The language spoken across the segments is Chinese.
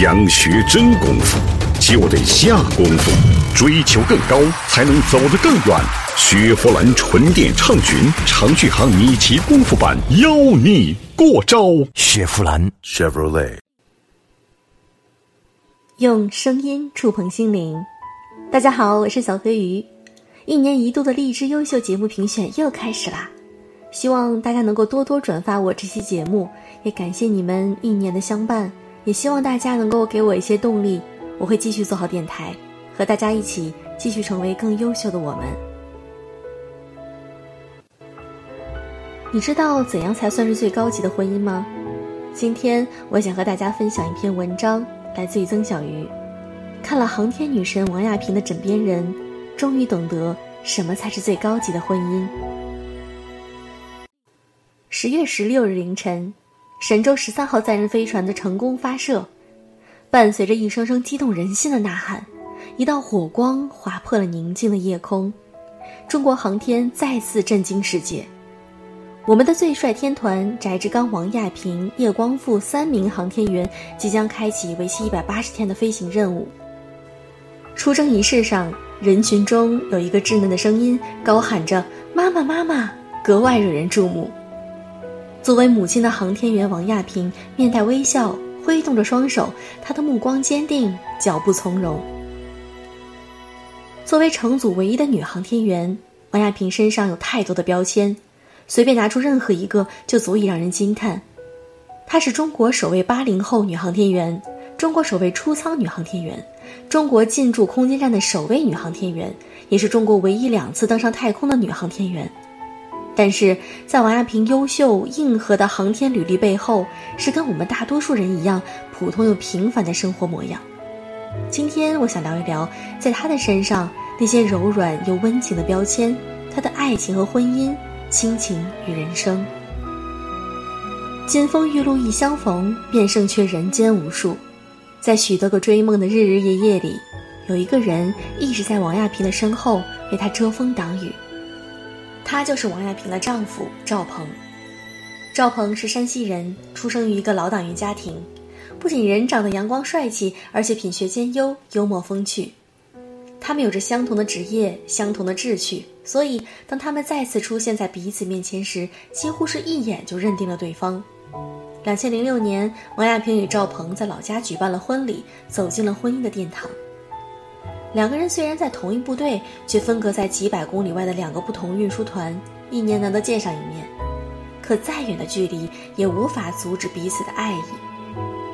想学真功夫，就得下功夫，追求更高，才能走得更远。雪佛兰纯电畅巡长续航米奇功夫版，邀你过招。雪佛兰 Chevrolet。用声音触碰心灵。大家好，我是小飞鱼。一年一度的荔枝优秀节目评选又开始啦，希望大家能够多多转发我这期节目，也感谢你们一年的相伴。也希望大家能够给我一些动力，我会继续做好电台，和大家一起继续成为更优秀的我们。你知道怎样才算是最高级的婚姻吗？今天我想和大家分享一篇文章，来自于曾小鱼。看了航天女神王亚平的枕边人，终于懂得什么才是最高级的婚姻。十月十六日凌晨。神舟十三号载人飞船的成功发射，伴随着一声声激动人心的呐喊，一道火光划破了宁静的夜空，中国航天再次震惊世界。我们的最帅天团翟志刚、王亚平、叶光富三名航天员即将开启为期一百八十天的飞行任务。出征仪式上，人群中有一个稚嫩的声音高喊着“妈妈，妈妈”，格外惹人注目。作为母亲的航天员王亚平面带微笑，挥动着双手，她的目光坚定，脚步从容。作为乘组唯一的女航天员，王亚平身上有太多的标签，随便拿出任何一个就足以让人惊叹。她是中国首位八零后女航天员，中国首位出舱女航天员，中国进驻空间站的首位女航天员，也是中国唯一两次登上太空的女航天员。但是在王亚平优秀硬核的航天履历背后，是跟我们大多数人一样普通又平凡的生活模样。今天我想聊一聊，在他的身上那些柔软又温情的标签，他的爱情和婚姻，亲情与人生。金风玉露一相逢，便胜却人间无数。在许多个追梦的日日夜夜里，有一个人一直在王亚平的身后为他遮风挡雨。他就是王亚平的丈夫赵鹏。赵鹏是山西人，出生于一个老党员家庭，不仅人长得阳光帅气，而且品学兼优，幽默风趣。他们有着相同的职业，相同的志趣，所以当他们再次出现在彼此面前时，几乎是一眼就认定了对方。两千零六年，王亚平与赵鹏在老家举办了婚礼，走进了婚姻的殿堂。两个人虽然在同一部队，却分隔在几百公里外的两个不同运输团，一年难得见上一面。可再远的距离也无法阻止彼此的爱意。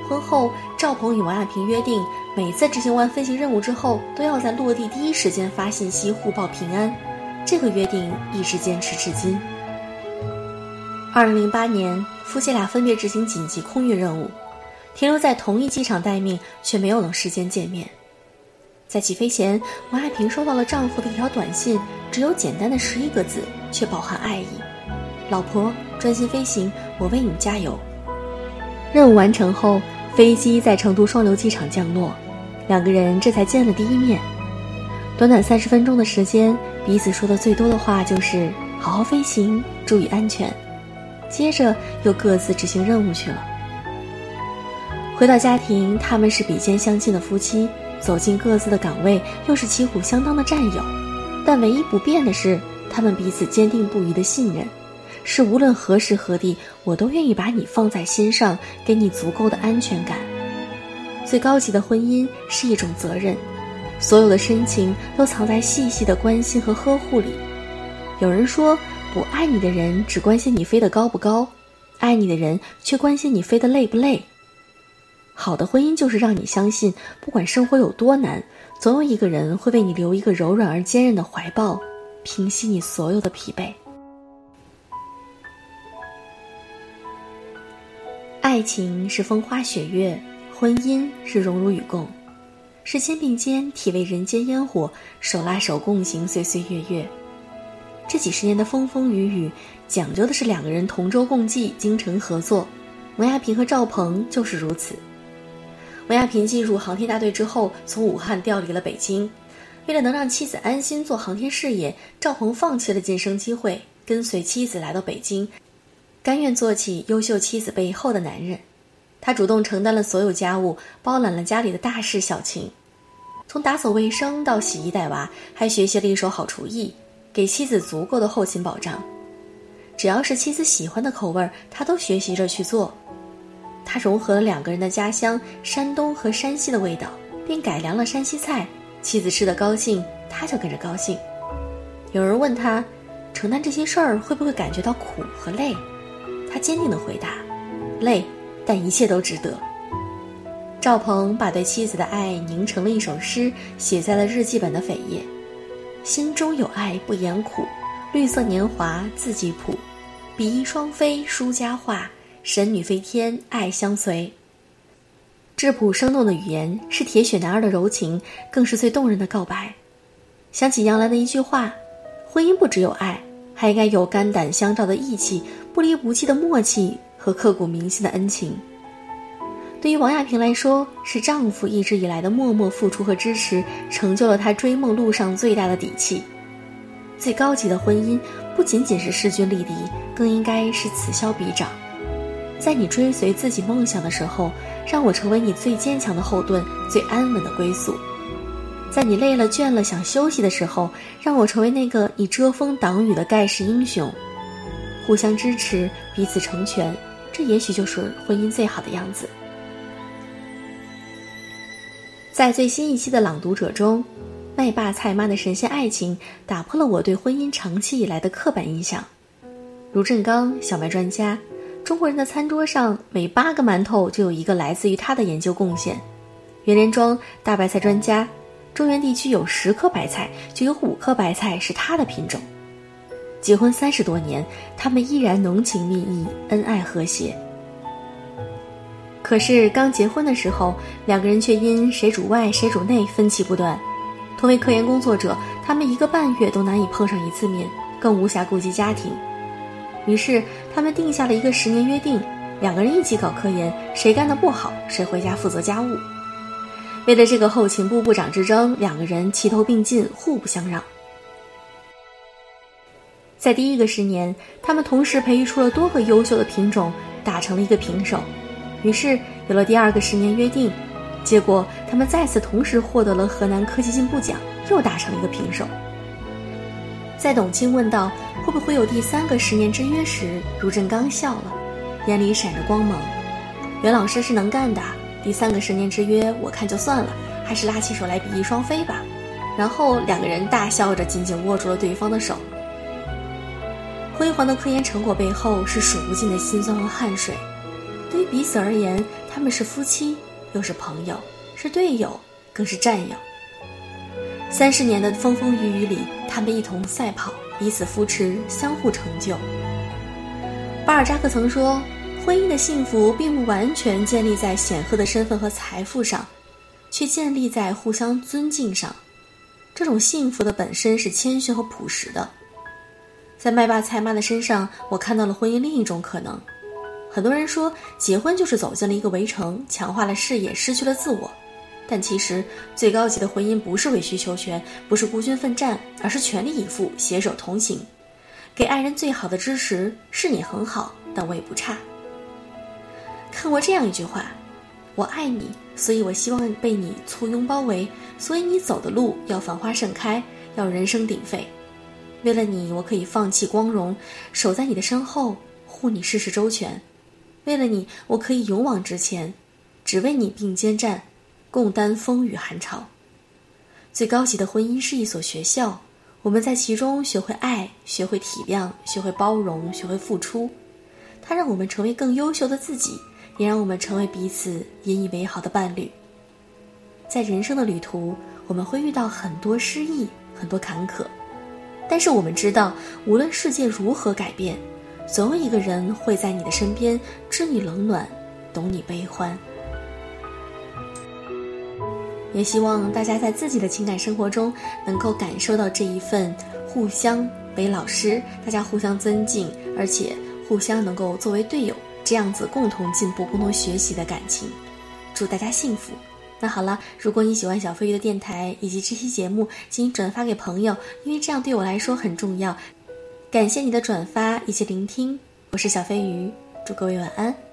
婚后，赵鹏与王亚平约定，每次执行完飞行任务之后，都要在落地第一时间发信息互报平安。这个约定一直坚持至今。二零零八年，夫妻俩分别执行紧急空运任务，停留在同一机场待命，却没有能时间见面。在起飞前，王爱平收到了丈夫的一条短信，只有简单的十一个字，却饱含爱意：“老婆，专心飞行，我为你加油。”任务完成后，飞机在成都双流机场降落，两个人这才见了第一面。短短三十分钟的时间，彼此说的最多的话就是“好好飞行，注意安全”，接着又各自执行任务去了。回到家庭，他们是比肩相亲的夫妻。走进各自的岗位，又是旗鼓相当的战友，但唯一不变的是，他们彼此坚定不移的信任，是无论何时何地，我都愿意把你放在心上，给你足够的安全感。最高级的婚姻是一种责任，所有的深情都藏在细细的关心和呵护里。有人说，不爱你的人只关心你飞得高不高，爱你的人却关心你飞得累不累。好的婚姻就是让你相信，不管生活有多难，总有一个人会为你留一个柔软而坚韧的怀抱，平息你所有的疲惫。爱情是风花雪月，婚姻是荣辱与共，是肩并肩体味人间烟火，手拉手共行岁岁月月。这几十年的风风雨雨，讲究的是两个人同舟共济，精诚合作。王亚平和赵鹏就是如此。王亚平进入航天大队之后，从武汉调离了北京。为了能让妻子安心做航天事业，赵鹏放弃了晋升机会，跟随妻子来到北京，甘愿做起优秀妻子背后的男人。他主动承担了所有家务，包揽了家里的大事小情，从打扫卫生到洗衣带娃，还学习了一手好厨艺，给妻子足够的后勤保障。只要是妻子喜欢的口味，他都学习着去做。他融合了两个人的家乡山东和山西的味道，并改良了山西菜。妻子吃得高兴，他就跟着高兴。有人问他，承担这些事儿会不会感觉到苦和累？他坚定地回答：累。但一切都值得。赵鹏把对妻子的爱凝成了一首诗，写在了日记本的扉页。心中有爱不言苦，绿色年华自己谱。比翼双飞书佳话，神女飞天爱相随。质朴生动的语言是铁血男儿的柔情，更是最动人的告白。想起杨澜的一句话：婚姻不只有爱，还应该有肝胆相照的义气，不离不弃的默契。和刻骨铭心的恩情，对于王亚平来说，是丈夫一直以来的默默付出和支持，成就了她追梦路上最大的底气。最高级的婚姻，不仅仅是势均力敌，更应该是此消彼长。在你追随自己梦想的时候，让我成为你最坚强的后盾，最安稳的归宿；在你累了倦了想休息的时候，让我成为那个你遮风挡雨的盖世英雄。互相支持，彼此成全。这也许就是婚姻最好的样子。在最新一期的《朗读者》中，麦霸蔡妈的神仙爱情打破了我对婚姻长期以来的刻板印象。卢振刚小麦专家，中国人的餐桌上每八个馒头就有一个来自于他的研究贡献。袁连庄大白菜专家，中原地区有十颗白菜，就有五颗白菜是他的品种。结婚三十多年，他们依然浓情蜜意、恩爱和谐。可是刚结婚的时候，两个人却因谁主外谁主内分歧不断。同为科研工作者，他们一个半月都难以碰上一次面，更无暇顾及家庭。于是他们定下了一个十年约定：两个人一起搞科研，谁干得不好，谁回家负责家务。为了这个后勤部部长之争，两个人齐头并进，互不相让。在第一个十年，他们同时培育出了多个优秀的品种，打成了一个平手。于是有了第二个十年约定，结果他们再次同时获得了河南科技进步奖，又打成了一个平手。在董卿问到会不会有第三个十年之约时，卢振刚笑了，眼里闪着光芒。袁老师是能干的，第三个十年之约，我看就算了，还是拉起手来比翼双飞吧。然后两个人大笑着紧紧握住了对方的手。辉煌的科研成果背后是数不尽的辛酸和汗水，对于彼此而言，他们是夫妻，又是朋友，是队友，更是战友。三十年的风风雨雨里，他们一同赛跑，彼此扶持，相互成就。巴尔扎克曾说：“婚姻的幸福并不完全建立在显赫的身份和财富上，却建立在互相尊敬上。这种幸福的本身是谦逊和朴实的。”在麦霸蔡妈的身上，我看到了婚姻另一种可能。很多人说，结婚就是走进了一个围城，强化了事业，失去了自我。但其实，最高级的婚姻不是委曲求全，不是孤军奋战，而是全力以赴，携手同行，给爱人最好的支持。是你很好，但我也不差。看过这样一句话：“我爱你，所以我希望被你簇拥包围，所以你走的路要繁花盛开，要人声鼎沸。”为了你，我可以放弃光荣，守在你的身后，护你事事周全；为了你，我可以勇往直前，只为你并肩战，共担风雨寒潮。最高级的婚姻是一所学校，我们在其中学会爱，学会体谅，学会包容，学会付出。它让我们成为更优秀的自己，也让我们成为彼此引以为豪的伴侣。在人生的旅途，我们会遇到很多失意，很多坎坷。但是我们知道，无论世界如何改变，总有一个人会在你的身边，知你冷暖，懂你悲欢。也希望大家在自己的情感生活中，能够感受到这一份互相为老师，大家互相尊敬，而且互相能够作为队友，这样子共同进步、共同学习的感情。祝大家幸福！那好了，如果你喜欢小飞鱼的电台以及这期节目，请转发给朋友，因为这样对我来说很重要。感谢你的转发以及聆听，我是小飞鱼，祝各位晚安。